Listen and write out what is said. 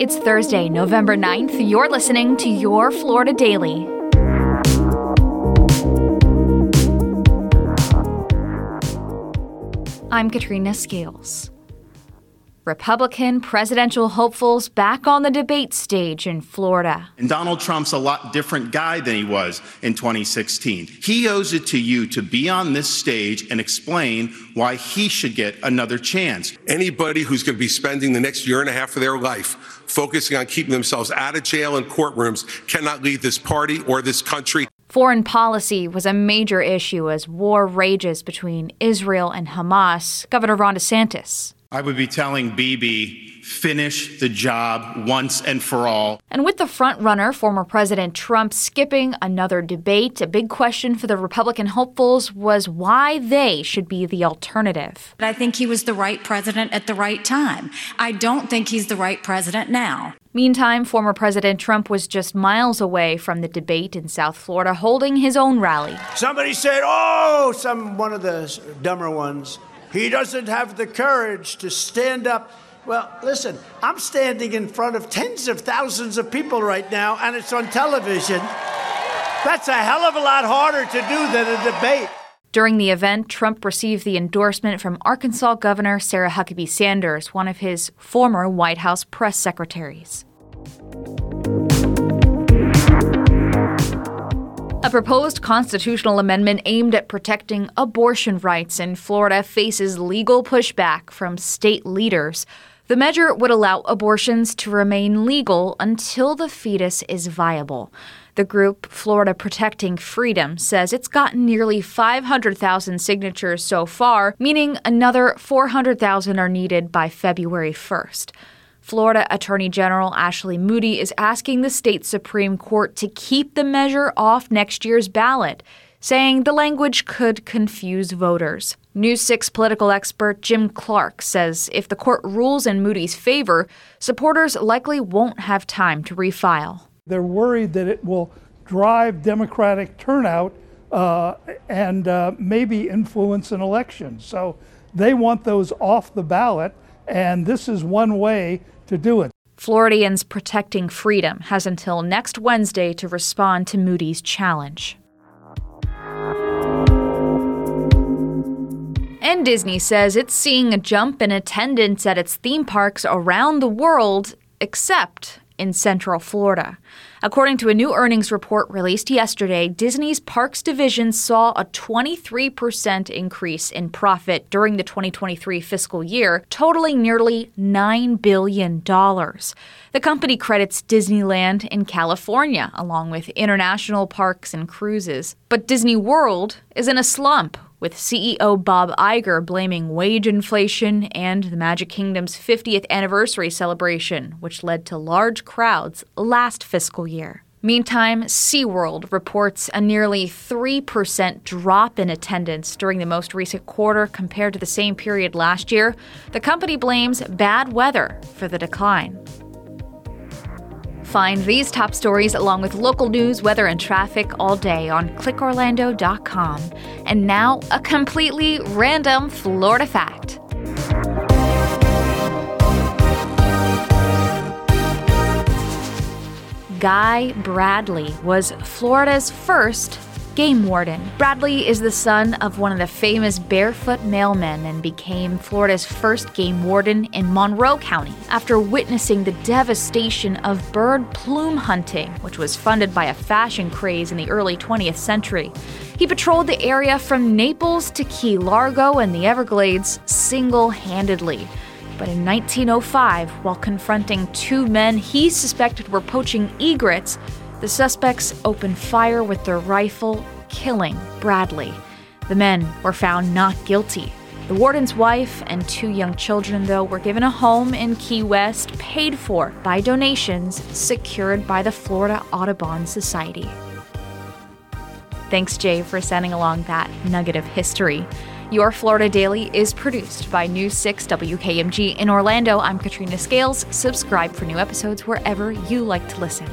It's Thursday, November 9th. You're listening to Your Florida Daily. I'm Katrina Scales. Republican presidential hopefuls back on the debate stage in Florida. And Donald Trump's a lot different guy than he was in 2016. He owes it to you to be on this stage and explain why he should get another chance. Anybody who's going to be spending the next year and a half of their life focusing on keeping themselves out of jail and courtrooms cannot lead this party or this country. Foreign policy was a major issue as war rages between Israel and Hamas. Governor Ron DeSantis I would be telling Bibi, finish the job once and for all. And with the frontrunner, former President Trump, skipping another debate, a big question for the Republican hopefuls was why they should be the alternative. I think he was the right president at the right time. I don't think he's the right president now. Meantime, former President Trump was just miles away from the debate in South Florida holding his own rally. Somebody said, "Oh, some one of the dumber ones." He doesn't have the courage to stand up. Well, listen, I'm standing in front of tens of thousands of people right now, and it's on television. That's a hell of a lot harder to do than a debate. During the event, Trump received the endorsement from Arkansas Governor Sarah Huckabee Sanders, one of his former White House press secretaries. A proposed constitutional amendment aimed at protecting abortion rights in Florida faces legal pushback from state leaders. The measure would allow abortions to remain legal until the fetus is viable. The group, Florida Protecting Freedom, says it's gotten nearly 500,000 signatures so far, meaning another 400,000 are needed by February 1st. Florida Attorney General Ashley Moody is asking the state Supreme Court to keep the measure off next year's ballot, saying the language could confuse voters. News 6 political expert Jim Clark says if the court rules in Moody's favor, supporters likely won't have time to refile. They're worried that it will drive Democratic turnout uh, and uh, maybe influence an election. So they want those off the ballot, and this is one way to do it. Floridians Protecting Freedom has until next Wednesday to respond to Moody's challenge. And Disney says it's seeing a jump in attendance at its theme parks around the world, except in Central Florida. According to a new earnings report released yesterday, Disney's Parks division saw a 23% increase in profit during the 2023 fiscal year, totaling nearly $9 billion. The company credits Disneyland in California, along with international parks and cruises. But Disney World is in a slump, with CEO Bob Iger blaming wage inflation and the Magic Kingdom's 50th anniversary celebration, which led to large crowds last fiscal year. Meantime, SeaWorld reports a nearly 3% drop in attendance during the most recent quarter compared to the same period last year. The company blames bad weather for the decline. Find these top stories along with local news, weather, and traffic all day on clickorlando.com. And now, a completely random Florida fact. Guy Bradley was Florida's first game warden. Bradley is the son of one of the famous barefoot mailmen and became Florida's first game warden in Monroe County after witnessing the devastation of bird plume hunting, which was funded by a fashion craze in the early 20th century. He patrolled the area from Naples to Key Largo and the Everglades single handedly. But in 1905, while confronting two men he suspected were poaching egrets, the suspects opened fire with their rifle, killing Bradley. The men were found not guilty. The warden's wife and two young children, though, were given a home in Key West paid for by donations secured by the Florida Audubon Society. Thanks, Jay, for sending along that nugget of history. Your Florida Daily is produced by News 6 WKMG in Orlando. I'm Katrina Scales. Subscribe for new episodes wherever you like to listen.